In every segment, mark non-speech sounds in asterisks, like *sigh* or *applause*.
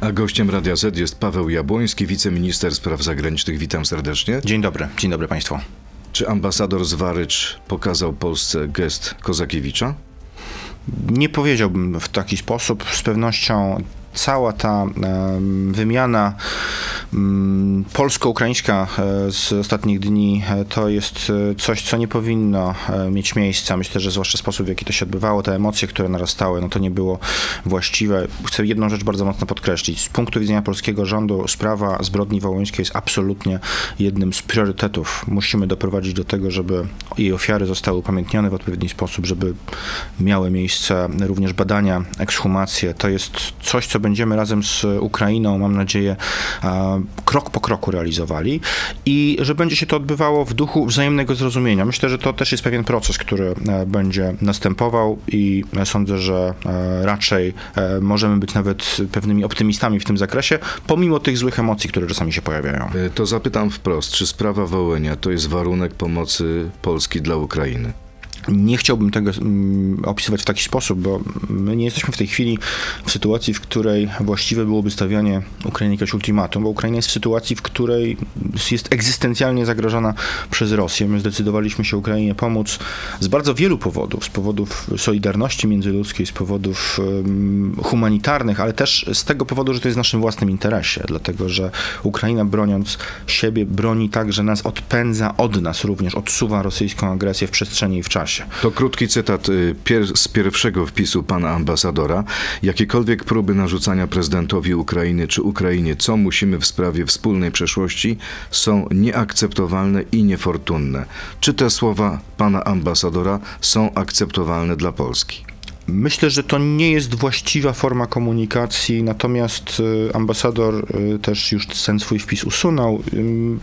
A gościem Radia Z jest Paweł Jabłoński, wiceminister spraw zagranicznych. Witam serdecznie. Dzień dobry, dzień dobry Państwu. Czy ambasador Zwarycz pokazał Polsce gest Kozakiewicza? Nie powiedziałbym w taki sposób. Z pewnością cała ta wymiana polsko-ukraińska e, z ostatnich dni e, to jest e, coś, co nie powinno mieć miejsca. Myślę, że zwłaszcza sposób, w jaki to się odbywało, te emocje, które narastały, no to nie było właściwe. Chcę jedną rzecz bardzo mocno podkreślić. Z punktu widzenia polskiego rządu sprawa zbrodni wołyńskiej jest absolutnie jednym z priorytetów. Musimy doprowadzić do tego, żeby jej ofiary zostały upamiętnione w odpowiedni sposób, żeby miały miejsce również badania, ekshumacje. To jest coś, co będziemy razem z Ukrainą, mam nadzieję, krok po kroku realizowali i że będzie się to odbywało w duchu wzajemnego zrozumienia. Myślę, że to też jest pewien proces, który e, będzie następował i sądzę, że e, raczej e, możemy być nawet pewnymi optymistami w tym zakresie, pomimo tych złych emocji, które czasami się pojawiają. To zapytam wprost, czy sprawa Wołynia to jest warunek pomocy Polski dla Ukrainy? Nie chciałbym tego mm, opisywać w taki sposób, bo my nie jesteśmy w tej chwili w sytuacji, w której właściwe byłoby stawianie Ukrainie jakiegoś ultimatum, bo Ukraina jest w sytuacji, w której jest egzystencjalnie zagrożona przez Rosję. My zdecydowaliśmy się Ukrainie pomóc z bardzo wielu powodów, z powodów solidarności międzyludzkiej, z powodów humanitarnych, ale też z tego powodu, że to jest w naszym własnym interesie, dlatego że Ukraina broniąc siebie broni tak, że nas odpędza od nas również, odsuwa rosyjską agresję w przestrzeni i w czasie. To krótki cytat y, pier z pierwszego wpisu pana ambasadora. Jakiekolwiek próby narzucania prezydentowi Ukrainy czy Ukrainie, co musimy w sprawie wspólnej przeszłości, są nieakceptowalne i niefortunne. Czy te słowa pana ambasadora są akceptowalne dla Polski? Myślę, że to nie jest właściwa forma komunikacji, natomiast y, ambasador y, też już ten swój wpis usunął.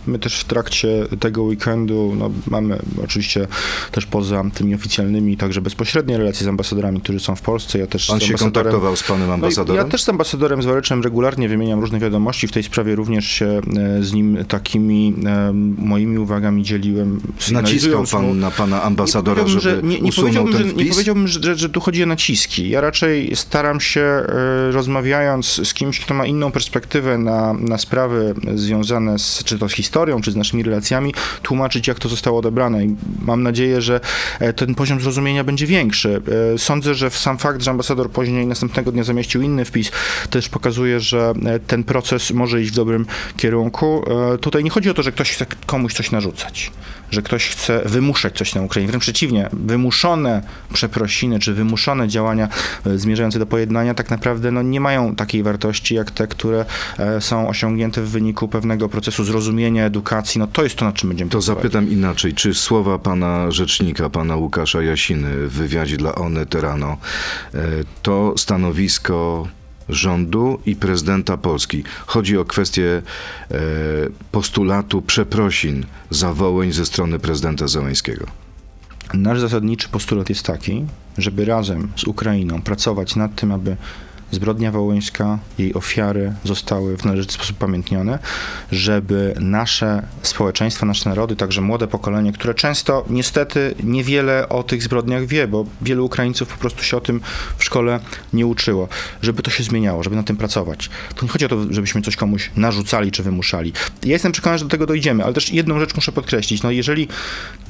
My też w trakcie tego weekendu no, mamy oczywiście też poza tymi oficjalnymi także bezpośrednie relacje z ambasadorami, którzy są w Polsce. Ja też Pan się kontaktował z panem ambasadorem? No, ja też z ambasadorem Zwaleczem regularnie wymieniam różne wiadomości. W tej sprawie również się e, z nim takimi e, moimi uwagami dzieliłem. Naciskał pan na pana ambasadora, nie żeby nie, nie powiedziałbym, że, nie powiedziałbym, że, że tu chodzi o naciski. Ja raczej staram się, e, rozmawiając z kimś, kto ma inną perspektywę na, na sprawy związane z, czy to z historią, czy z naszymi relacjami, tłumaczyć, jak to zostało odebrane. I mam nadzieję, że e, ten poziom zrozumienia będzie większy. E, sądzę, że sam fakt, że ambasador później następnego dnia zamieścił inny wpis, też pokazuje, że ten proces może iść w dobrym kierunku. Tutaj nie chodzi o to, że ktoś chce komuś coś narzucać, że ktoś chce wymuszać coś na Ukrainie. Wręcz przeciwnie, wymuszone przeprosiny, czy wymuszone działania e, zmierzające do pojednania tak naprawdę no, nie mają takiej wartości jak te, które e, są osiągnięte w wyniku pewnego procesu zrozumienia, edukacji. No to jest to, nad czym będziemy To pracować. zapytam inaczej. Czy słowa pana rzecznika, pana Łukasza Jasiny w wywiadzie dla One Terano, e, to stanowisko rządu i prezydenta Polski. Chodzi o kwestię e, postulatu przeprosin za Wołyń ze strony prezydenta Zeleńskiego. Nasz zasadniczy postulat jest taki, żeby razem z Ukrainą pracować nad tym, aby zbrodnia wołyńska, jej ofiary zostały w należyty sposób pamiętnione, żeby nasze społeczeństwa, nasze narody, także młode pokolenie, które często niestety niewiele o tych zbrodniach wie, bo wielu Ukraińców po prostu się o tym w szkole nie uczyło, żeby to się zmieniało, żeby na tym pracować. To nie chodzi o to, żebyśmy coś komuś narzucali czy wymuszali. Ja jestem przekonany, że do tego dojdziemy, ale też jedną rzecz muszę podkreślić. No jeżeli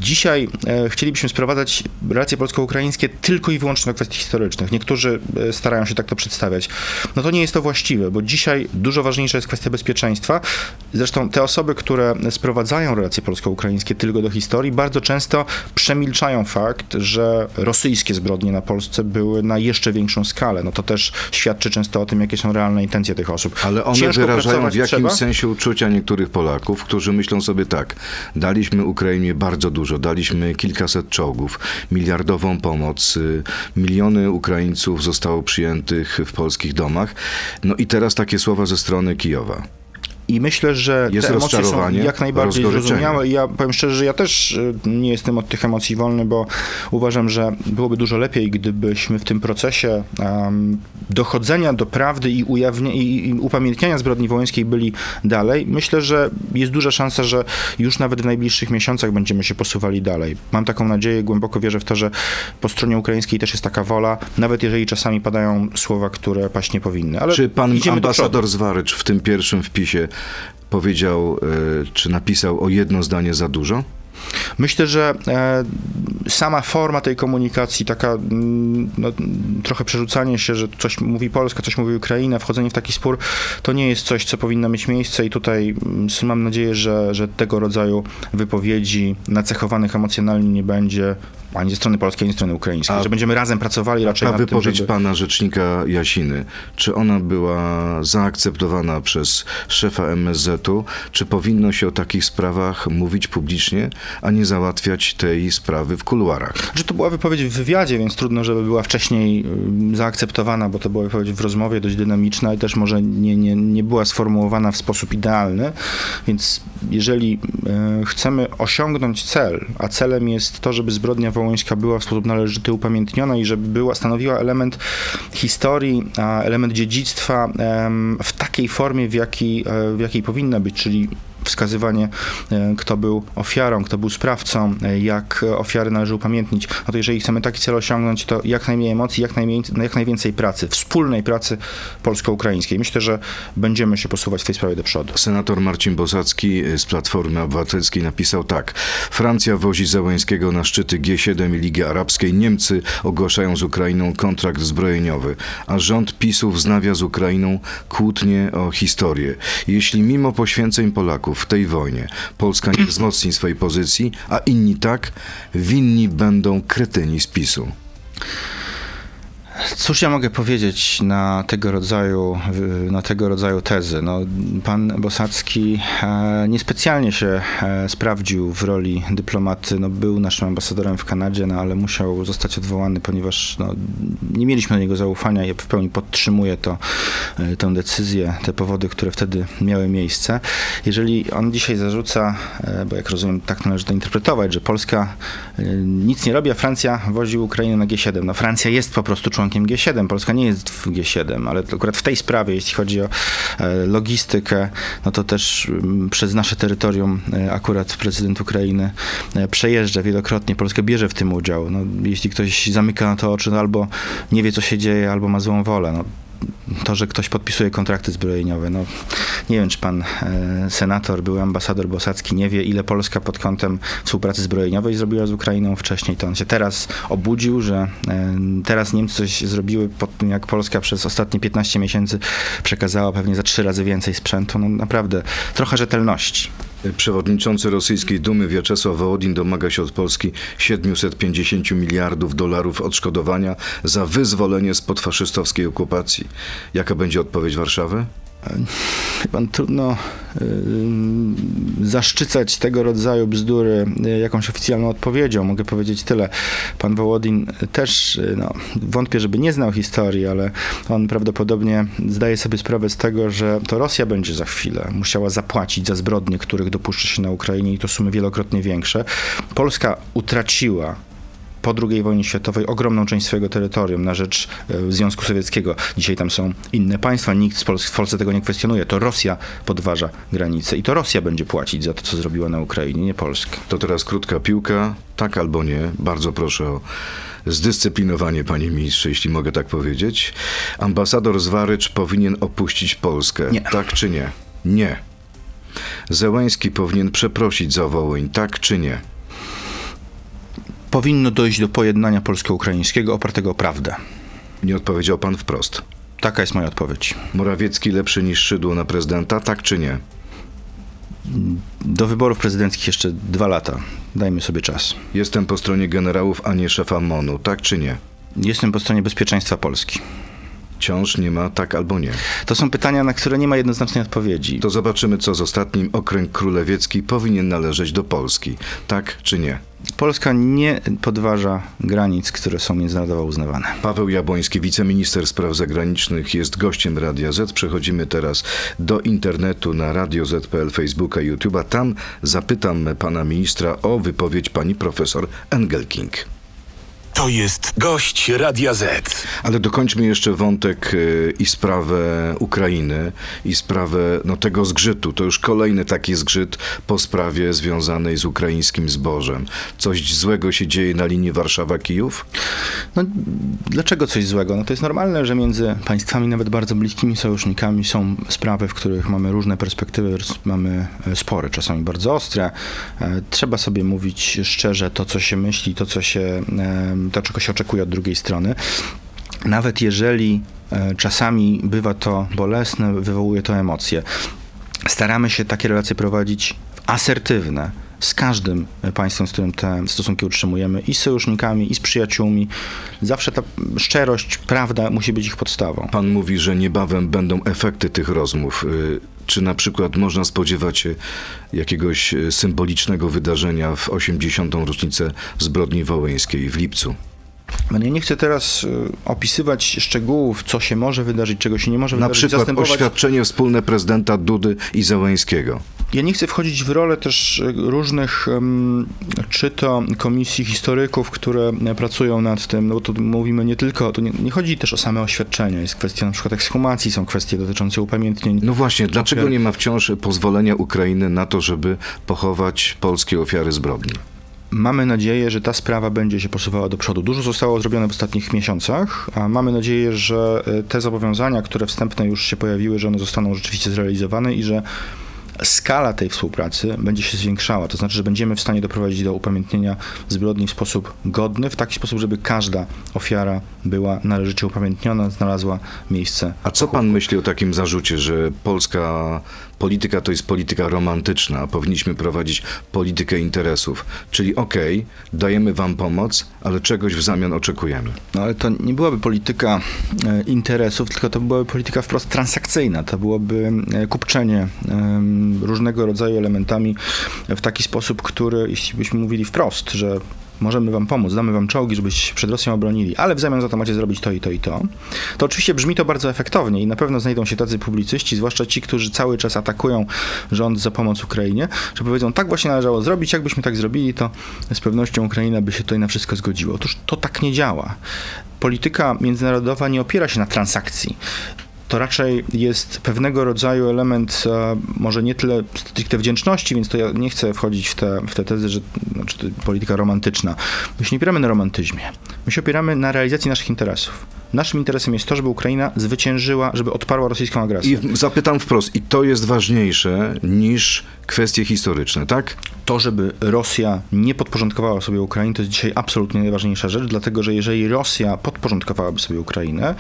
dzisiaj e, chcielibyśmy sprowadzać relacje polsko-ukraińskie tylko i wyłącznie do kwestii historycznych, niektórzy e, starają się tak to przedstawić, przedstawiać, no to nie jest to właściwe, bo dzisiaj dużo ważniejsza jest kwestia bezpieczeństwa. Zresztą te osoby, które sprowadzają relacje polsko-ukraińskie tylko do historii, bardzo często przemilczają fakt, że rosyjskie zbrodnie na Polsce były na jeszcze większą skalę. No to też świadczy często o tym, jakie są realne intencje tych osób. Ale one Ciężko wyrażają w jakimś trzeba? sensie uczucia niektórych Polaków, którzy myślą sobie tak, daliśmy Ukrainie bardzo dużo, daliśmy kilkaset czołgów, miliardową pomoc, y, miliony Ukraińców zostało przyjętych w polskich domach. No i teraz takie słowa ze strony Kijowa. I myślę, że Jest te emocje są jak najbardziej zrozumiałe. I ja powiem szczerze, że ja też y, nie jestem od tych emocji wolny, bo uważam, że byłoby dużo lepiej, gdybyśmy w tym procesie em, dochodzenia do prawdy i, ujawnia, i, i upamiętniania zbrodni wołyńskiej byli dalej. Myślę, że jest duża szansa, że już nawet w najbliższych miesiącach będziemy się posuwali dalej. Mam taką nadzieję, głęboko wierzę w to, że po stronie ukraińskiej też jest taka wola, nawet jeżeli czasami padają słowa, które paść nie powinny. Ale Czy pan ambasador Zwarycz w tym pierwszym wpisie powiedział, e, czy napisał o jedno zdanie za dużo? Myślę, że e, sama forma tej komunikacji, taka mm, no, trochę przerzucanie się, że coś mówi Polska, coś mówi Ukraina, wchodzenie w taki spór, to nie jest coś, co powinno mieć miejsce i tutaj mm, mam nadzieję, że, że tego rodzaju wypowiedzi nacechowanych emocjonalnie nie będzie ani ze strony polskiej, ani ze strony ukraińskiej, A- że będziemy razem pracowali raczej nad tym, wypowiedź żeby... pana rzecznika Jasiny, czy ona była zaakceptowana przez szefa MSZ-u? Czy powinno się o takich sprawach mówić publicznie, a nie załatwiać tej sprawy w kuluarach? Że to była wypowiedź w wywiadzie, więc trudno, żeby była wcześniej ym, zaakceptowana, bo to była wypowiedź w rozmowie dość dynamiczna i też może nie, nie, nie była sformułowana w sposób idealny. Więc jeżeli e, chcemy osiągnąć cel, a celem jest to, żeby zbrodnia wołyńska była w sposób należyty upamiętniona i żeby była, stanowiła element historii, element dziedzictwa w takiej formie, w jakiej, e, w jakiej powinna być, czyli wskazywanie, e, kto był ofiarą, kto był sprawcą, e, jak ofiary należy upamiętnić. No to jeżeli chcemy taki cel osiągnąć, to jak najmniej emocji, jak, najmniej, jak najwięcej pracy, wspólnej pracy polsko-ukraińskiej. Myślę, że będziemy się posuwać w tej sprawie do przodu. Senator Marcin Bosacki z Platformy Obywatelskiej napisał tak. Francja wozi Zełańskiego na szczyty G7 i Ligi Arabskiej. Niemcy ogłaszają z Ukrainą kontrakt zbrojeniowy, a rząd PiSu wznawia z Ukrainą kłótnie o historię. Jeśli mimo poświęceń Polaków w tej wojnie Polska nie wzmocni swojej pozycji, a inni tak, winni będą kretyni z PiSu. Cóż ja mogę powiedzieć na tego rodzaju, na tego rodzaju tezy? No, pan Bosacki e, niespecjalnie się e, sprawdził w roli dyplomaty. No, był naszym ambasadorem w Kanadzie, no, ale musiał zostać odwołany, ponieważ no, nie mieliśmy do niego zaufania. Ja w pełni podtrzymuję to, e, tę decyzję, te powody, które wtedy miały miejsce. Jeżeli on dzisiaj zarzuca, bo jak rozumiem, tak należy to interpretować, że Polska nic nie robi, a Francja wozi Ukrainę na G7. No, Francja jest po prostu członkiem G7. Polska nie jest w G7, ale akurat w tej sprawie, jeśli chodzi o e, logistykę, no to też mm, przez nasze terytorium e, akurat prezydent Ukrainy e, przejeżdża wielokrotnie. Polska bierze w tym udział. No, jeśli ktoś zamyka na to oczy, no albo nie wie, co się dzieje, albo ma złą wolę. No, to, że ktoś podpisuje kontrakty zbrojeniowe. No, nie wiem, czy pan e, senator, były ambasador Bosacki nie wie, ile Polska pod kątem współpracy zbrojeniowej zrobiła z Ukrainą wcześniej. To on się teraz obudził, że e, teraz Niemcy coś zrobiły po tym, jak Polska przez ostatnie 15 miesięcy przekazała pewnie za trzy razy więcej sprzętu. No naprawdę, trochę rzetelności. Przewodniczący rosyjskiej Dumy Wiaczesław Wołodin domaga się od Polski 750 miliardów dolarów odszkodowania za wyzwolenie spod faszystowskiej okupacji. Jaka będzie odpowiedź Warszawy? Pan, trudno y, zaszczycać tego rodzaju bzdury y, jakąś oficjalną odpowiedzią. Mogę powiedzieć tyle. Pan Wołodin też, y, no, wątpię, żeby nie znał historii, ale on prawdopodobnie zdaje sobie sprawę z tego, że to Rosja będzie za chwilę musiała zapłacić za zbrodnie, których dopuszcza się na Ukrainie i to sumy wielokrotnie większe. Polska utraciła po II wojnie światowej ogromną część swojego terytorium na rzecz e, Związku Sowieckiego. Dzisiaj tam są inne państwa, nikt w Polsce tego nie kwestionuje. To Rosja podważa granice i to Rosja będzie płacić za to, co zrobiła na Ukrainie, nie Polska. To teraz krótka piłka. Tak albo nie. Bardzo proszę o zdyscyplinowanie, panie ministrze, jeśli mogę tak powiedzieć. Ambasador Zwarycz powinien opuścić Polskę. Nie. Tak czy nie? Nie. Zełański powinien przeprosić za Wołyń. Tak czy nie? Powinno dojść do pojednania polsko-ukraińskiego opartego o prawdę. Nie odpowiedział pan wprost. Taka jest moja odpowiedź. Morawiecki lepszy niż Szydło na prezydenta, tak czy nie? Do wyborów prezydenckich jeszcze dwa lata. Dajmy sobie czas. Jestem po stronie generałów, a nie szefa MONU, tak czy nie? Jestem po stronie bezpieczeństwa Polski. Wciąż nie ma tak albo nie. To są pytania, na które nie ma jednoznacznej odpowiedzi. To zobaczymy, co z ostatnim. Okręg Królewiecki powinien należeć do Polski. Tak czy nie? Polska nie podważa granic, które są międzynarodowo uznawane. Paweł Jabłoński, wiceminister spraw zagranicznych, jest gościem Radia Z. Przechodzimy teraz do internetu na Radio Z.pl, Facebooka, YouTube'a. Tam zapytam pana ministra o wypowiedź pani profesor Engelking. To jest gość Radia Z. Ale dokończmy jeszcze wątek y, i sprawę Ukrainy i sprawę no, tego zgrzytu. To już kolejny taki zgrzyt po sprawie związanej z ukraińskim zbożem. Coś złego się dzieje na linii Warszawa-Kijów? No, dlaczego coś złego? No to jest normalne, że między państwami, nawet bardzo bliskimi sojusznikami, są sprawy, w których mamy różne perspektywy, mamy e, spory, czasami bardzo ostre. E, Trzeba sobie mówić szczerze to, co się myśli, to, co się, to czego się oczekuje od drugiej strony. Nawet jeżeli e, czasami bywa to bolesne, wywołuje to emocje. Staramy się takie relacje prowadzić asertywne z każdym państwem, z którym te stosunki utrzymujemy, i z sojusznikami, i z przyjaciółmi. Zawsze ta szczerość, prawda musi być ich podstawą. Pan mówi, że niebawem będą efekty tych rozmów. Czy na przykład można spodziewać się jakiegoś y, symbolicznego wydarzenia w 80. rocznicę zbrodni wołyńskiej w lipcu? Ja nie chcę teraz y, opisywać szczegółów, co się może wydarzyć, czego się nie może Na wydarzyć. przykład zastępować- oświadczenie wspólne prezydenta Dudy i Załęskiego. Ja nie chcę wchodzić w rolę też y, różnych, czy to komisji historyków, które e, pracują nad tym, no bo tu mówimy nie tylko, to nie, nie chodzi też o same oświadczenia, jest kwestia na przykład ekshumacji, są kwestie dotyczące upamiętnień. No właśnie, dlaczego Ofiar- nie ma wciąż pozwolenia Ukrainy na to, żeby pochować polskie ofiary zbrodni? Mamy nadzieję, że ta sprawa będzie się posuwała do przodu. Dużo zostało zrobione w ostatnich miesiącach, a mamy nadzieję, że e, te zobowiązania, które wstępne już się pojawiły, że one zostaną rzeczywiście zrealizowane i że skala tej współpracy będzie się zwiększała. To znaczy, że będziemy w stanie doprowadzić do upamiętnienia zbrodni w sposób godny, w taki sposób, żeby każda ofiara była należycie upamiętniona, znalazła miejsce. A co pan myśli o takim zarzucie, że polska polityka to jest polityka romantyczna, a powinniśmy prowadzić politykę interesów? Czyli okej, dajemy wam pomoc, ale czegoś w zamian oczekujemy. No ale to nie byłaby polityka e, interesów, tylko to byłaby polityka wprost transakcyjna. To byłoby e, kupczenie różnego rodzaju elementami w taki sposób, który, jeśli byśmy mówili wprost, że możemy wam pomóc, damy wam czołgi, żebyście się przed Rosją obronili, ale w zamian za to macie zrobić to i to i to, to oczywiście brzmi to bardzo efektownie i na pewno znajdą się tacy publicyści, zwłaszcza ci, którzy cały czas atakują rząd za pomoc Ukrainie, że powiedzą, tak właśnie należało zrobić, jakbyśmy tak zrobili, to z pewnością Ukraina by się tutaj na wszystko zgodziła. Otóż to tak nie działa. Polityka międzynarodowa nie opiera się na transakcji to raczej jest pewnego rodzaju element, e, może nie tyle stricte wdzięczności, więc to ja nie chcę wchodzić w te, w te tezy, że znaczy, polityka romantyczna. My się nie opieramy na romantyzmie. My się opieramy na realizacji naszych interesów. Naszym interesem jest to, żeby Ukraina zwyciężyła, żeby odparła rosyjską agresję. I zapytam wprost, i to jest ważniejsze niż kwestie historyczne, tak? to, żeby Rosja nie podporządkowała sobie Ukrainy, to jest dzisiaj absolutnie najważniejsza rzecz, dlatego że jeżeli Rosja podporządkowałaby sobie Ukrainę,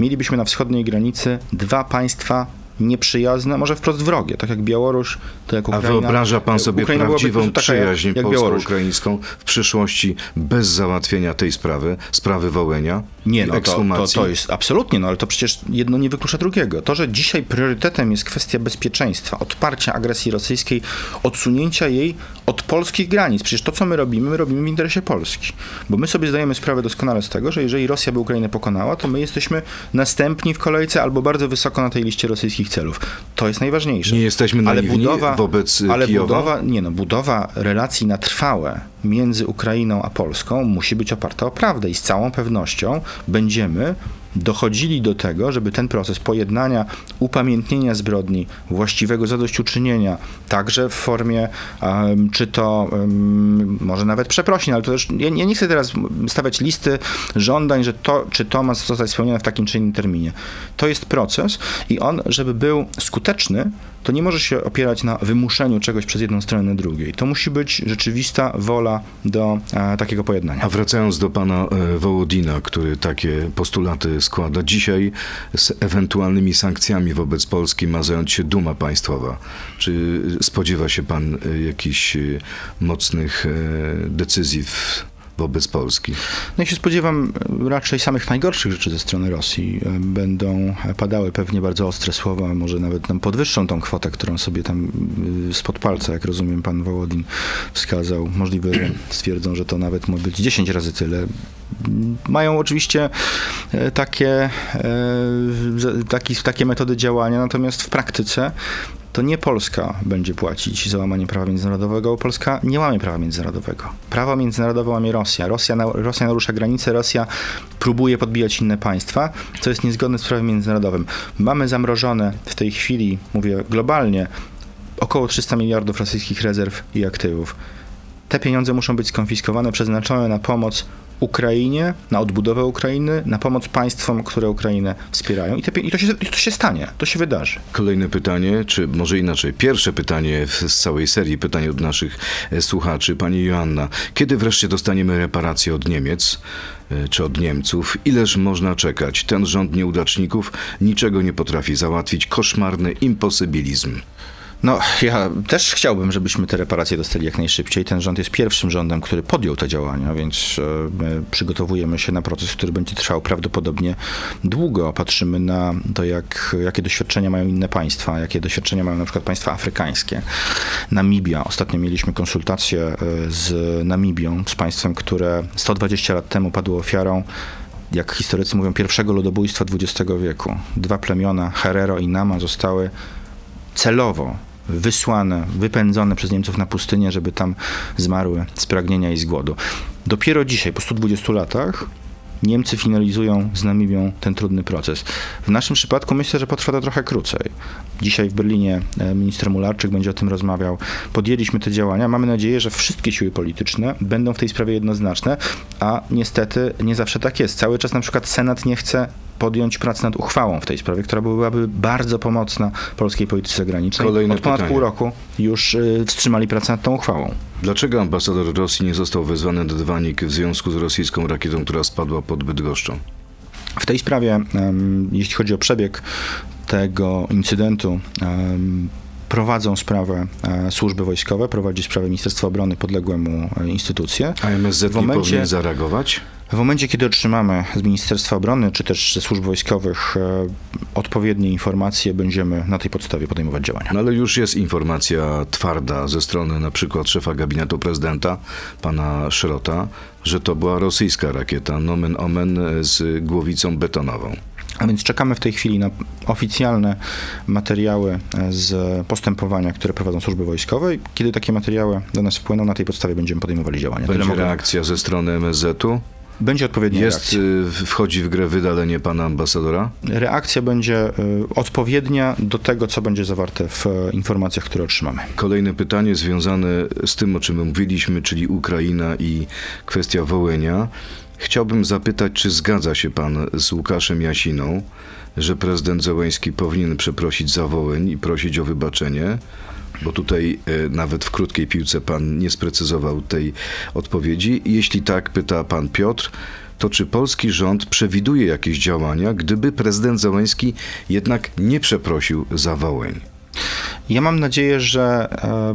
mielibyśmy na wschodniej granicy dwa państwa nieprzyjazne, może wprost wrogie, tak jak Białoruś, to jak A Ukraina. wyobraża pan sobie Ukraina prawdziwą jak- przyjaźń jak Białoruś. polsko-ukraińską w przyszłości bez załatwienia tej sprawy, sprawy Wołenia? Nie, no to, to, to jest absolutnie, no ale to przecież jedno nie wyklucza drugiego. To, że dzisiaj priorytetem jest kwestia bezpieczeństwa, odparcia agresji rosyjskiej, odsunięcia jej od polskich granic. Przecież to, co my robimy, my robimy w interesie Polski. Bo my sobie zdajemy sprawę doskonale z tego, że jeżeli Rosja by Ukrainę pokonała, to my jesteśmy następni w kolejce albo bardzo wysoko na tej liście rosyjskich celów. To jest najważniejsze. Nie jesteśmy ale budowa, wobec y, ale Kijowa? budowa, nie no, budowa relacji na trwałe między Ukrainą a Polską musi być oparta o prawdę i z całą pewnością będziemy dochodzili do tego, żeby ten proces pojednania, upamiętnienia zbrodni, właściwego zadośćuczynienia, także w formie em, czy to em, może nawet przeprosin, ale to też ja, ja nie chcę teraz stawiać listy żądań, że to czy to ma zostać spełnione w takim czy innym terminie. To jest proces i on, żeby był skuteczny, to nie może się opierać na wymuszeniu czegoś przez jedną stronę na drugiej. To musi być rzeczywista wola do e, takiego pojednania. A wracając do pana e, Wołodina, który takie postulaty składa, dzisiaj z ewentualnymi sankcjami wobec Polski ma zająć się Duma Państwowa. Czy spodziewa się pan e, jakichś e, mocnych e, decyzji w wobec Polski? No ja się spodziewam raczej samych najgorszych rzeczy ze strony Rosji. Będą padały pewnie bardzo ostre słowa, może nawet nam podwyższą tą kwotę, którą sobie tam y, spod palca, jak rozumiem, pan Wołodin wskazał. Możliwe, *clears throat* stwierdzą, że to nawet może być 10 razy tyle. Mają oczywiście e, takie, e, taki, takie metody działania, natomiast w praktyce to nie Polska będzie płacić za łamanie prawa międzynarodowego, bo Polska nie łamie prawa międzynarodowego. Prawo międzynarodowe łamie Rosja. Rosja, Rosja narusza granice, Rosja próbuje podbijać inne państwa, co jest niezgodne z prawem międzynarodowym. Mamy zamrożone w tej chwili, mówię globalnie, około 300 miliardów rosyjskich rezerw i aktywów. Te pieniądze muszą być skonfiskowane, przeznaczone na pomoc Ukrainie, na odbudowę Ukrainy, na pomoc państwom, które Ukrainę wspierają. I, te, i to, się, to się stanie, to się wydarzy. Kolejne pytanie, czy może inaczej, pierwsze pytanie z całej serii pytań od naszych e, słuchaczy. Pani Joanna, kiedy wreszcie dostaniemy reparacje od Niemiec? E, czy od Niemców. Ileż można czekać? Ten rząd nieudaczników niczego nie potrafi załatwić. Koszmarny imposybilizm. No, ja też chciałbym, żebyśmy te reparacje dostali jak najszybciej. Ten rząd jest pierwszym rządem, który podjął te działania, więc my przygotowujemy się na proces, który będzie trwał prawdopodobnie długo. Patrzymy na to, jak, jakie doświadczenia mają inne państwa, jakie doświadczenia mają na przykład państwa afrykańskie. Namibia. Ostatnio mieliśmy konsultacje e, z Namibią, z państwem, które 120 lat temu padło ofiarą jak historycy mówią, pierwszego ludobójstwa XX wieku. Dwa plemiona, Herero i Nama, zostały celowo wysłane, wypędzone przez Niemców na pustynię, żeby tam zmarły z pragnienia i z głodu. Dopiero dzisiaj, po 120 latach, Niemcy finalizują z Namibią ten trudny proces. W naszym przypadku myślę, że potrwa to trochę krócej. Dzisiaj w Berlinie e, minister Mularczyk będzie o tym rozmawiał. Podjęliśmy te działania. Mamy nadzieję, że wszystkie siły polityczne będą w tej sprawie jednoznaczne, a niestety nie zawsze tak jest. Cały czas na przykład Senat nie chce podjąć pracę nad uchwałą w tej sprawie, która byłaby bardzo pomocna polskiej polityce zagranicznej. Kolejne Od ponad pytanie. pół roku już y, wstrzymali pracę nad tą uchwałą. Dlaczego ambasador Rosji nie został wezwany do Dwanik w związku z rosyjską rakietą, która spadła pod Bydgoszczą? W tej sprawie, jeśli chodzi o przebieg tego incydentu, prowadzą sprawę e, służby wojskowe, prowadzi sprawę Ministerstwa Obrony podległe mu e, instytucje. A MSZ W momencie- powinien zareagować? W momencie, kiedy otrzymamy z Ministerstwa Obrony, czy też ze służb wojskowych e, odpowiednie informacje, będziemy na tej podstawie podejmować działania. No ale już jest informacja twarda ze strony na przykład szefa gabinetu prezydenta, pana Szrota, że to była rosyjska rakieta, nomen omen z głowicą betonową. A więc czekamy w tej chwili na oficjalne materiały e, z postępowania, które prowadzą służby wojskowe. Kiedy takie materiały do nas wpłyną, na tej podstawie będziemy podejmowali działania. Będzie mogę- reakcja ze strony MSZ-u? Będzie odpowiednia Jest, reakcja. y, wchodzi w grę wydalenie pana ambasadora? Reakcja będzie y, odpowiednia do tego, co będzie zawarte w e, informacjach, które otrzymamy. Kolejne pytanie związane z tym, o czym mówiliśmy, czyli Ukraina i kwestia Wołynia. Chciałbym zapytać, czy zgadza się pan z Łukaszem Jasiną, że prezydent Zełęński powinien przeprosić za Wołyń i prosić o wybaczenie? Bo tutaj e, nawet w krótkiej piłce pan nie sprecyzował tej odpowiedzi. Jeśli tak, pyta pan Piotr, to czy polski rząd przewiduje jakieś działania, gdyby prezydent Zełęński jednak nie przeprosił za Wołyń? Ja mam nadzieję, że e,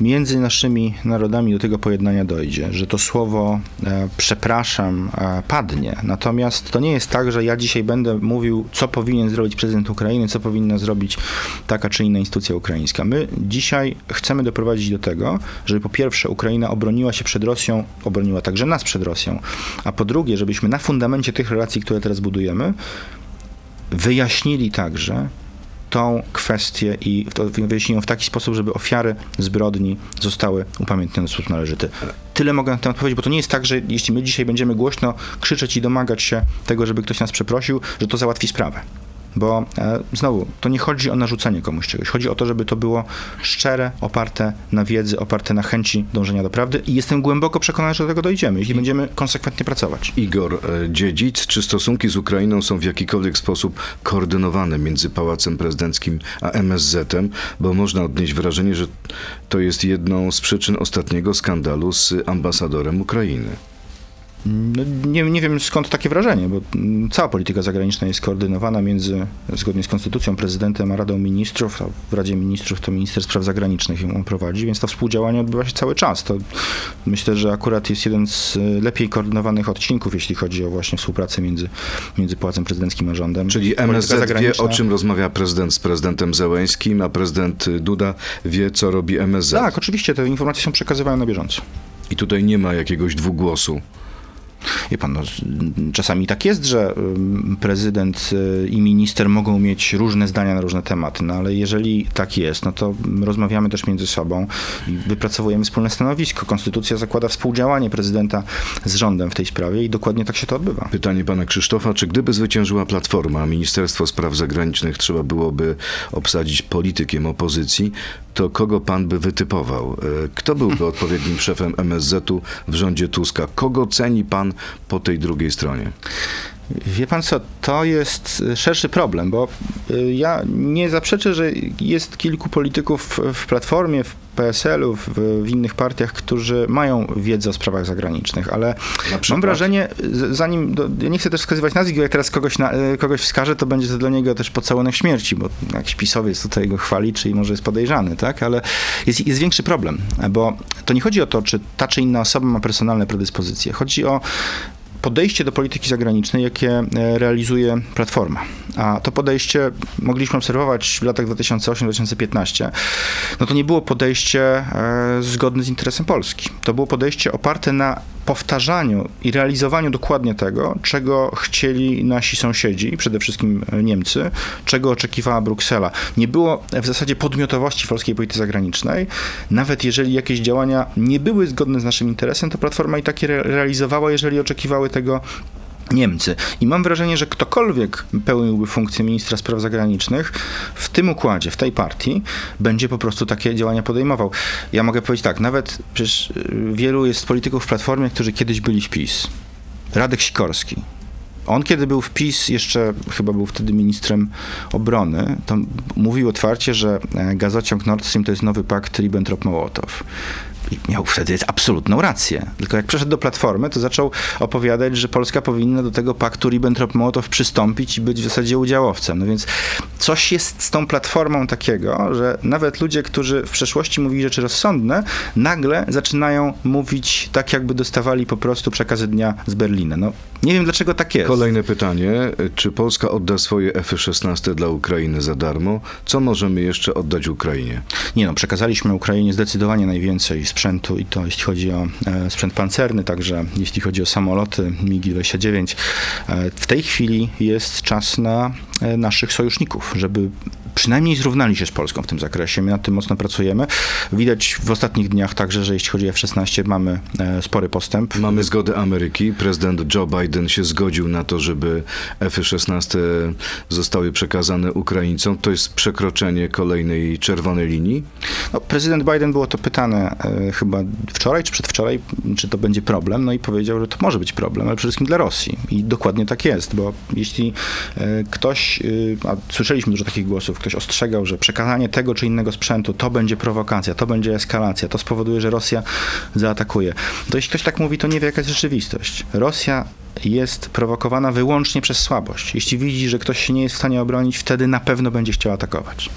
między naszymi narodami do tego pojednania dojdzie, że to słowo e, przepraszam e, padnie. Natomiast to nie jest tak, że ja dzisiaj będę mówił, co powinien zrobić prezydent Ukrainy, co powinna zrobić taka czy inna instytucja ukraińska. My dzisiaj chcemy doprowadzić do tego, żeby po pierwsze Ukraina obroniła się przed Rosją, obroniła także nas przed Rosją, a po drugie, żebyśmy na fundamencie tych relacji, które teraz budujemy, wyjaśnili także tą kwestię i ją w taki sposób, żeby ofiary zbrodni zostały upamiętnione w sposób należyty. Tyle mogę na ten odpowiedzieć, bo to nie jest tak, że jeśli my dzisiaj będziemy głośno krzyczeć i domagać się tego, żeby ktoś nas przeprosił, że to załatwi sprawę. Bo e, znowu, to nie chodzi o narzucenie komuś czegoś. Chodzi o to, żeby to było szczere, oparte na wiedzy, oparte na chęci dążenia do prawdy i jestem głęboko przekonany, że do tego dojdziemy, jeśli będziemy konsekwentnie pracować. Igor e, Dziedzic, czy stosunki z Ukrainą są w jakikolwiek sposób koordynowane między Pałacem Prezydenckim a MSZ-em, bo można odnieść wrażenie, że to jest jedną z przyczyn ostatniego skandalu z ambasadorem Ukrainy. No, nie, nie wiem skąd takie wrażenie, bo mm, cała polityka zagraniczna jest koordynowana między, zgodnie z konstytucją, prezydentem a Radą Ministrów, a w Radzie Ministrów to minister spraw zagranicznych ją prowadzi, więc to współdziałanie odbywa się cały czas. To myślę, że akurat jest jeden z e, lepiej koordynowanych odcinków, jeśli chodzi o właśnie współpracę między, między Pałacem Prezydenckim a rządem. Czyli MSZ wie, o czym rozmawia prezydent z prezydentem Zełęskim, a prezydent Duda wie, co robi MSZ. Tak, oczywiście, te informacje są przekazywane na bieżąco. I tutaj nie ma jakiegoś dwugłosu. Wie pan, no, czasami tak jest, że prezydent y, i minister mogą mieć różne zdania na różne tematy, no ale jeżeli tak jest, no to rozmawiamy też między sobą i wypracowujemy wspólne stanowisko. Konstytucja zakłada współdziałanie prezydenta z rządem w tej sprawie i dokładnie tak się to odbywa. Pytanie pana Krzysztofa, czy gdyby zwyciężyła Platforma, Ministerstwo Spraw Zagranicznych trzeba byłoby obsadzić politykiem opozycji, to kogo pan by wytypował? E, Kto byłby odpowiednim szefem MSZ-u w rządzie Tuska? Kogo ceni pan po tej drugiej stronie? Wie pan co, to jest y, szerszy problem, bo y, ja nie zaprzeczę, że jest kilku polityków w Platformie, w PSL-u, w, w innych partiach, którzy mają wiedzę o sprawach zagranicznych, ale mam wrażenie, zanim, do, ja nie chcę też wskazywać nazwisk, bo jak teraz kogoś, na, y, kogoś wskażę, to będzie to dla niego też pocałunek śmierci, bo jakiś pisowiec tutaj go chwali, czyli może jest podejrzany, tak, ale jest, jest większy problem, bo to nie chodzi o to, czy ta czy inna osoba ma personalne predyspozycje, chodzi o podejście do polityki zagranicznej, jakie e, realizuje Platforma. A to podejście mogliśmy obserwować w latach 2008-2015. No to nie było podejście e, zgodne z interesem Polski. To było podejście oparte na powtarzaniu i realizowaniu dokładnie tego, czego chcieli nasi sąsiedzi, przede wszystkim e, Niemcy, czego oczekiwała Bruksela. Nie było w zasadzie podmiotowości polskiej polityce zagranicznej. Nawet jeżeli jakieś działania nie były zgodne z naszym interesem, to Platforma i takie re- realizowała, jeżeli oczekiwały tego Niemcy. I mam wrażenie, że ktokolwiek pełniłby funkcję ministra spraw zagranicznych w tym układzie, w tej partii, będzie po prostu takie działania podejmował. Ja mogę powiedzieć tak, nawet przecież y, wielu jest polityków w Platformie, którzy kiedyś byli w PiS. Radek Sikorski. On, kiedy był w PiS, jeszcze chyba był wtedy ministrem obrony, to mówił otwarcie, że e, gazociąg Nord Stream to jest nowy pakt Ribbentrop-Mołotow. I miał wtedy absolutną rację. Tylko jak przeszedł do Platformy, to zaczął opowiadać, że Polska powinna do tego paktu Ribbentrop-Mołotow przystąpić i być w zasadzie udziałowcem. No więc coś jest z tą Platformą takiego, że nawet ludzie, którzy w przeszłości mówili rzeczy rozsądne, nagle zaczynają mówić tak, jakby dostawali po prostu przekazy dnia z Berlina. No, nie wiem, dlaczego tak jest. Kolejne pytanie. Czy Polska odda swoje F-16 dla Ukrainy za darmo? Co możemy jeszcze oddać Ukrainie? Nie no, przekazaliśmy Ukrainie zdecydowanie najwięcej sprzętu i to jeśli chodzi o e, sprzęt pancerny, także jeśli chodzi o samoloty MiG-29. E, w tej chwili jest czas na e, naszych sojuszników, żeby przynajmniej zrównali się z Polską w tym zakresie. My nad tym mocno pracujemy. Widać w ostatnich dniach także, że jeśli chodzi o F-16 mamy e, spory postęp. Mamy zgodę Ameryki. Prezydent Joe Biden się zgodził na to, żeby F-16 zostały przekazane Ukraińcom. To jest przekroczenie kolejnej czerwonej linii. No, prezydent Biden było to pytane e, chyba wczoraj czy przedwczoraj, czy to będzie problem, no i powiedział, że to może być problem, ale przede wszystkim dla Rosji. I dokładnie tak jest, bo jeśli e, ktoś, e, a słyszeliśmy dużo takich głosów, ktoś ostrzegał, że przekazanie tego czy innego sprzętu to będzie prowokacja, to będzie eskalacja, to spowoduje, że Rosja zaatakuje. To jeśli ktoś tak mówi, to nie wie, jaka jest rzeczywistość. Rosja jest prowokowana wyłącznie przez słabość. Jeśli widzi, że ktoś się nie jest w stanie obronić, wtedy na pewno będzie chciał atakować.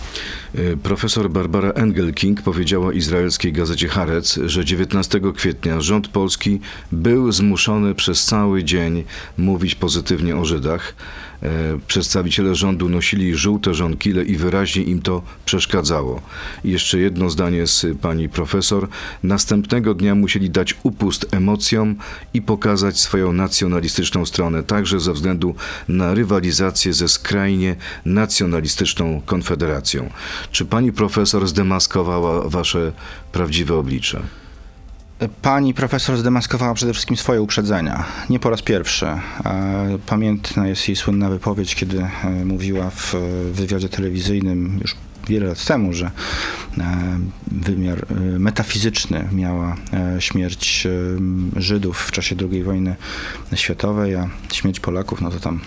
Y, Profesor Barbara Engelking powiedziała izraelskiej gazecie Haaretz, że 19 kwietnia rząd polski był zmuszony przez cały dzień mówić pozytywnie o Żydach. E, Przedstawiciele rządu nosili żółte żonkile i wyraźnie im to przeszkadzało. I jeszcze jedno zdanie z pani profesor. Następnego dnia musieli dać upust emocjom i pokazać swoją nacjonalistyczną stronę, także ze względu na rywalizację ze skrajnie nacjonalistyczną konfederacją. Czy pani profesor zdemaskowała wasze prawdziwe oblicze? Pani profesor zdemaskowała przede wszystkim swoje uprzedzenia. Nie po raz pierwszy. E, Pamiętna jest jej słynna wypowiedź, kiedy e, mówiła w wywiadzie telewizyjnym już wiele lat temu, że e, wymiar metafizyczny miała śmierć Żydów w czasie II wojny światowej, a śmierć Polaków, no to tam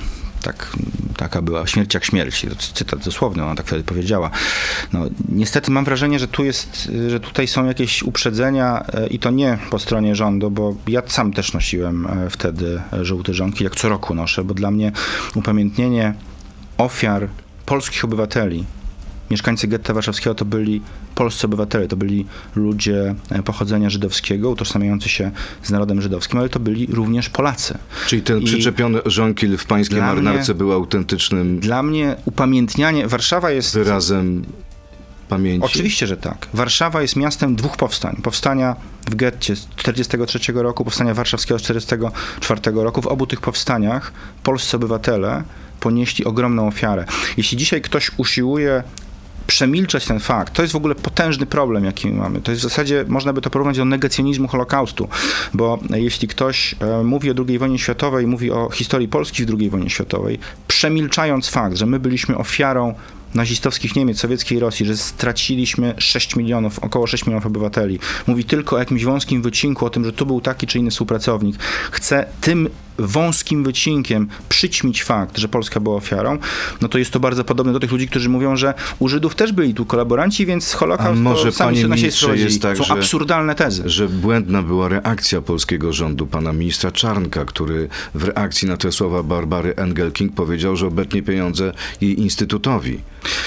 Tak, taka była śmierć jak śmierć. To cytat dosłowny, ona tak wtedy powiedziała. No, niestety mam wrażenie, że tu jest, że tutaj są jakieś uprzedzenia e, i to nie po stronie rządu, bo ja sam też nosiłem e, wtedy żółte żonki, jak co roku noszę, bo dla mnie upamiętnienie ofiar polskich obywateli mieszkańcy getta warszawskiego to byli polscy obywatele, to byli ludzie e, pochodzenia żydowskiego, utożsamiający się z narodem żydowskim, ale to byli również Polacy. Czyli ten I przyczepiony żonkiel w pańskiej marynarce był autentycznym Dla mnie upamiętnianie, Warszawa jest... wyrazem pamięci? Oczywiście, że tak. Warszawa jest miastem dwóch powstań. Powstania w getcie z 1943 roku, powstania warszawskiego z 1944 roku. W obu tych powstaniach polscy obywatele ponieśli ogromną ofiarę. Jeśli dzisiaj ktoś usiłuje przemilczać ten fakt, to jest w ogóle potężny problem, jaki mamy. To jest w zasadzie, można by to porównać do negacjonizmu Holokaustu, bo jeśli ktoś e, mówi o II wojnie światowej, mówi o historii Polski w II wojnie światowej, przemilczając fakt, że my byliśmy ofiarą nazistowskich Niemiec, sowieckiej Rosji, że straciliśmy 6 milionów, około 6 milionów obywateli. Mówi tylko o jakimś wąskim wycinku, o tym, że tu był taki czy inny współpracownik. Chce tym wąskim wycinkiem przyćmić fakt, że Polska była ofiarą, no to jest to bardzo podobne do tych ludzi, którzy mówią, że u Żydów też byli tu kolaboranci, więc Holokaust A może, to sami na siebie sprowadzili. tak, Są że- absurdalne tezy. że błędna była reakcja polskiego rządu, pana ministra Czarnka, który w reakcji na te słowa Barbary Engelking powiedział, że obetnie pieniądze jej instytutowi.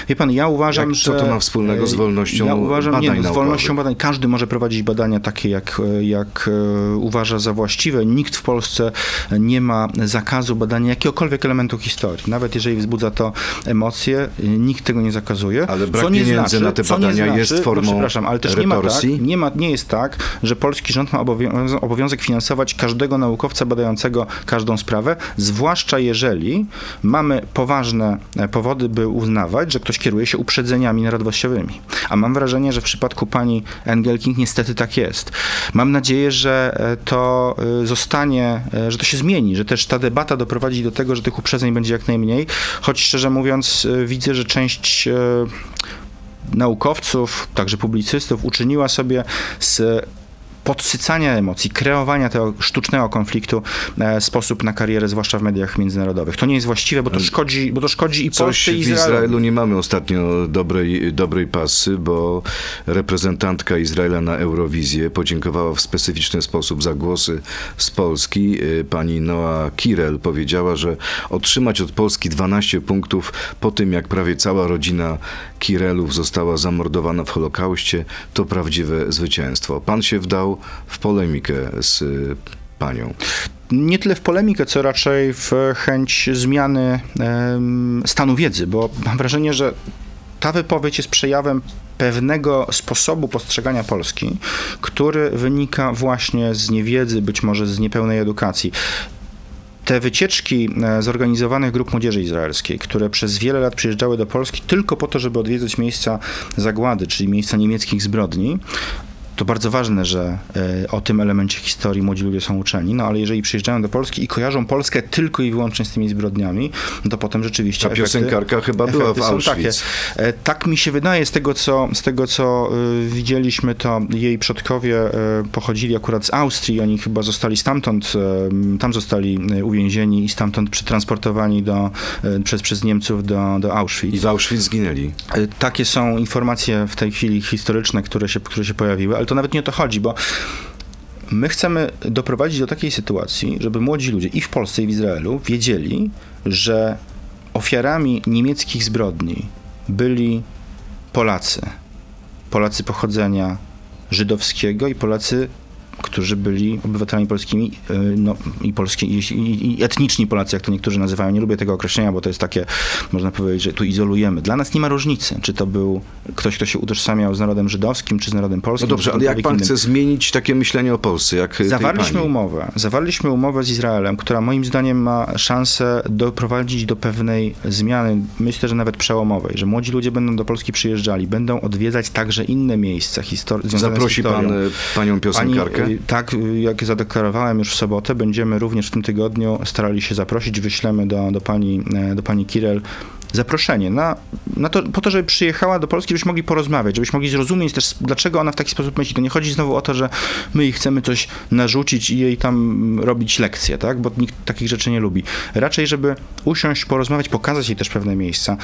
Wie pan, ja uważam, Jak- że... co to ma wspólnego z wolnością Ja uważam, nie, badań no, z wolnością badań. Każdy może prowadzić badania takie, jak, jak e, uważa za właściwe. Nikt w Polsce nie ma zakazu badania jakiegokolwiek elementu historii. Nawet jeżeli wzbudza to emocje, nikt tego nie zakazuje. Ale brak Co nie pieniędzy znaczy, na te badania jest znaczy, formą no, przepraszam, ale też nie ma, tak, nie, ma, nie jest tak, że polski rząd ma obowią- obowiązek finansować każdego naukowca badającego każdą sprawę, zwłaszcza jeżeli mamy poważne e, powody, by uznawać, że ktoś kieruje się uprzedzeniami narodowościowymi. A mam wrażenie, że w przypadku pani Engelking niestety tak jest. Mam nadzieję, że e, to e, zostanie, że to się zmieni, że też ta debata doprowadzi do tego, że tych uprzedzeń będzie jak najmniej, choć szczerze mówiąc e, widzę, że część e, naukowców, także publicystów uczyniła sobie z podsycania emocji, kreowania tego sztucznego konfliktu e, sposób na karierę, zwłaszcza w mediach międzynarodowych. To nie jest właściwe, bo to szkodzi, bo to szkodzi i Coś Polsce, w i Izraelowi. Izraelu nie mamy ostatnio dobrej, dobrej pasy, bo reprezentantka Izraela na Eurowizję podziękowała w specyficzny sposób za głosy z Polski. Y, Pani Noa Kirel powiedziała, że otrzymać od Polski 12 punktów po tym, jak prawie cała rodzina Kirelów została zamordowana w Holokauście, to prawdziwe zwycięstwo. Pan się wdał w polemikę z y, panią. nie tyle w polemikę, co raczej w chęć zmiany stanu wiedzy, bo mam wrażenie, że ta wypowiedź jest przejawem pewnego sposobu postrzegania Polski, który wynika właśnie z niewiedzy, być może z niepełnej edukacji. Te wycieczki e, zorganizowanych grup młodzieży izraelskiej, które przez wiele lat przyjeżdżały do Polski tylko po to, żeby odwiedzać miejsca zagłady, czyli miejsca niemieckich zbrodni, to bardzo ważne, że e, o tym elemencie historii młodzi ludzie są uczeni, no ale jeżeli przyjeżdżają do Polski i kojarzą Polskę tylko i wyłącznie z tymi zbrodniami, no to potem rzeczywiście Ta piosenkarka chyba była w efekty są takie. Auschwitz. E, Tak mi się wydaje, z tego co, z tego, co y, widzieliśmy, to jej przodkowie e, pochodzili akurat z Austrii, oni chyba zostali stamtąd, e, tam zostali e, uwięzieni i stamtąd przetransportowani do, e, przez, przez Niemców do, do Auschwitz. I w Auschwitz zginęli. E, Takie są informacje w tej chwili historyczne, które się, które się pojawiły, ale to nawet nie o to chodzi, bo my chcemy doprowadzić do takiej sytuacji, żeby młodzi ludzie i w Polsce, i w Izraelu wiedzieli, że ofiarami niemieckich zbrodni byli Polacy. Polacy pochodzenia żydowskiego i Polacy którzy byli obywatelami polskimi y, no, i, polskie, i, i, etniczni Polacy, jak to niektórzy nazywają. Nie lubię tego określenia, bo to jest takie, można powiedzieć, że tu izolujemy. Dla nas nie ma różnicy, czy to był ktoś, kto się utożsamiał z narodem żydowskim, czy z narodem No polskim. dobrze, czy ale jak pan innym. chce zmienić takie myślenie o Polsce, jak Zawarliśmy umowę. Zawarliśmy umowę z Izraelem, która moim zdaniem ma szansę doprowadzić do pewnej zmiany, myślę, że nawet przełomowej, że młodzi ludzie będą do Polski przyjeżdżali, będą odwiedzać także inne miejsca histor- związane Zaprosi z historią. pan y, panią piosenkarkę? Pani, tak, y, jak zadeklarowałem już w sobotę, będziemy również w tym tygodniu starali się zaprosić. Wyślemy do, do, pani, e, do pani Kirel zaproszenie na, na to, po to, żeby przyjechała do Polski, żebyśmy mogli porozmawiać, żebyśmy mogli zrozumieć też, dlaczego ona w taki sposób myśli. To nie chodzi znowu o to, że my jej chcemy coś narzucić i jej tam robić lekcje, tak? bo nikt takich rzeczy nie lubi. Raczej, żeby usiąść, porozmawiać, pokazać jej też pewne miejsca.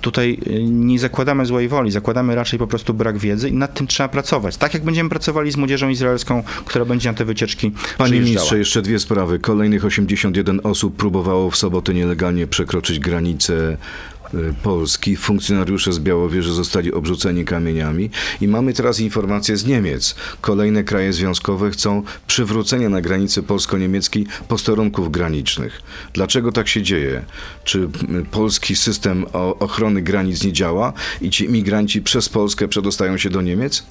Tutaj y, nie zakładamy złej woli, zakładamy raczej po prostu brak wiedzy i nad tym trzeba pracować. Tak jak będziemy pracowali z młodzieżą izraelską, która będzie na te wycieczki Panie ministrze, jeszcze dwie sprawy. Kolejnych 81 osób próbowało w sobotę nielegalnie przekroczyć granicę Polski. Funkcjonariusze z Białowieży zostali obrzuceni kamieniami i mamy teraz informacje z Niemiec. Kolejne kraje związkowe chcą przywrócenia na granicy polsko-niemieckiej posterunków granicznych. Dlaczego tak się dzieje? Czy y, polski system ochrony granic nie działa i ci imigranci przez Polskę przedostają się do Niemiec?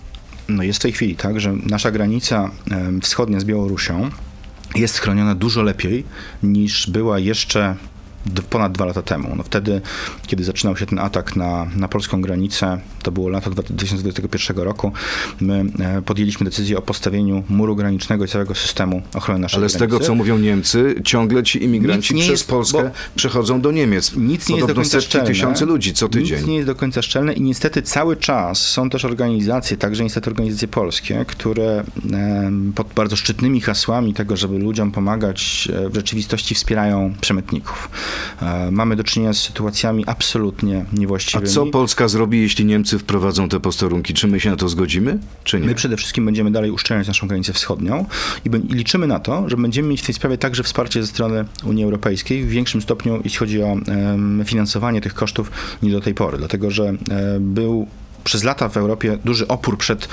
No jest w tej chwili tak, że nasza granica wschodnia z Białorusią jest chroniona dużo lepiej niż była jeszcze ponad dwa lata temu. No wtedy, kiedy zaczynał się ten atak na, na polską granicę, to było lato 2021 roku, my e, podjęliśmy decyzję o postawieniu muru granicznego i całego systemu ochrony naszej Ale z granicy. tego, co mówią Niemcy, ciągle ci imigranci przez jest, Polskę przechodzą do Niemiec. Nic nie jest do końca szczelne. tysiące ludzi co tydzień. Nic nie jest do końca szczelne i niestety cały czas są też organizacje, także niestety organizacje polskie, które pod bardzo szczytnymi hasłami tego, żeby ludziom pomagać, e, w rzeczywistości wspierają przemytników. E, Mamy do czynienia z sytuacjami absolutnie A niewłaściwymi. co Polska zrobi, jeśli Niemcy wprowadzą te posterunki? Czy my się na to zgodzimy, czy nie? My przede wszystkim będziemy dalej uszczelniać naszą granicę wschodnią i, i liczymy na to, że będziemy mieć w tej sprawie także wsparcie ze strony Unii Europejskiej w większym stopniu, jeśli chodzi o em, finansowanie tych kosztów niż do tej pory, dlatego że e, był przez lata w Europie duży opór przed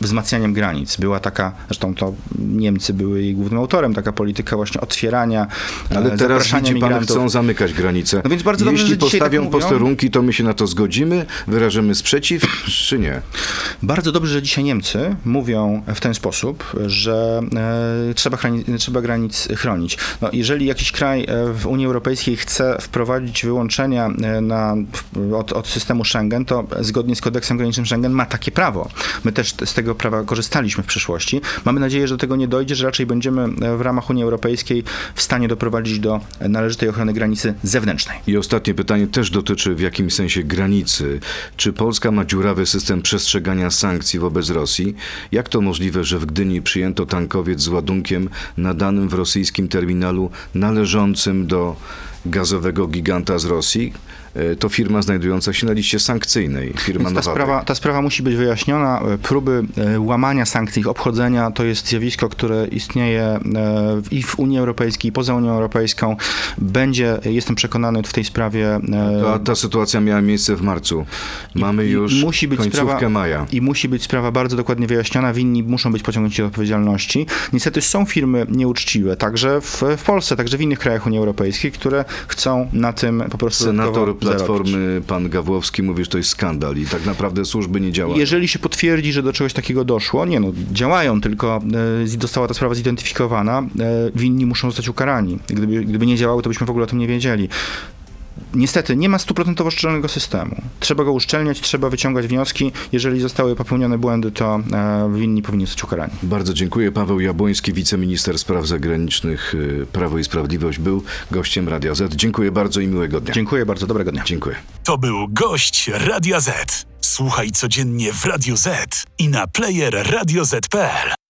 wzmacnianiem granic. Była taka, zresztą to Niemcy były jej głównym autorem, taka polityka właśnie otwierania, Ale e, teraz zapraszania widzi pan, chcą zamykać granice. No więc bardzo dobrze, Jeśli tak postawią mówią. posterunki, to my się na to zgodzimy, wyrażymy sprzeciw, *clears throat* czy nie? Bardzo dobrze, że dzisiaj Niemcy mówią w ten sposób, że e, trzeba, trzeba granic chronić. No, jeżeli jakiś kraj e, w Unii Europejskiej chce wprowadzić wyłączenia e, na, od, od systemu Schengen, to zgodnie z kodeksem granicznym Schengen ma takie prawo. My też z tego prawa korzystaliśmy w przeszłości. Mamy nadzieję, że do tego nie dojdzie, że raczej będziemy e, w ramach Unii Europejskiej w stanie doprowadzić do należytej ochrony granicy zewnętrznej. I ostatnie pytanie też dotyczy w jakimś sensie granicy. Czy Polska ma dziurawy system przestrzegania sankcji wobec Rosji? Jak to możliwe, że w Gdyni przyjęto tankowiec z ładunkiem nadanym w rosyjskim terminalu należącym do gazowego giganta z Rosji? E, To firma znajdująca się na liście sankcyjnej, firma Więc ta Nowatek. sprawa, ta sprawa musi być wyjaśniona. E, Próby e, łamania sankcji, ich obchodzenia to jest zjawisko, które istnieje i w Unii Europejskiej, i poza Unią Europejską. Będzie, jestem przekonany, w tej sprawie. Ta, ta sytuacja miała miejsce w marcu. Mamy i- już i musi być końcówkę sprawa, maja. I musi być sprawa bardzo dokładnie wyjaśniona. Winni muszą być pociągnięci do odpowiedzialności. Niestety są firmy nieuczciwe, także w, w Polsce, także w innych krajach Unii Europejskiej, które chcą na tym po prostu Senator Platformy, pan Gawłowski, mówi, że to jest skandal i tak naprawdę służby nie działają. Jeżeli się potwierdzi, że do czegoś takiego doszło, nie no, działają, tylko e, została ta sprawa zidentyfikowana, e, winni muszą zostać ukarani. Gdyby, gdyby nie działały, to byśmy w ogóle o tym nie wiedzieli. Niestety, nie ma stuprocentowo szczelnego systemu. Trzeba go uszczelniać, trzeba wyciągać wnioski. Jeżeli zostały popełnione błędy, to e, winni powinni zostać ukarani. Bardzo dziękuję. Paweł Jabłoński, wiceminister spraw zagranicznych y, Prawo i Sprawiedliwość, był gościem Radia Z. Dziękuję bardzo i miłego dnia. Dziękuję bardzo, dobrego dnia. Dziękuję. To był gość Radia Z. Słuchaj codziennie w Radio Z i na player radioz.pl.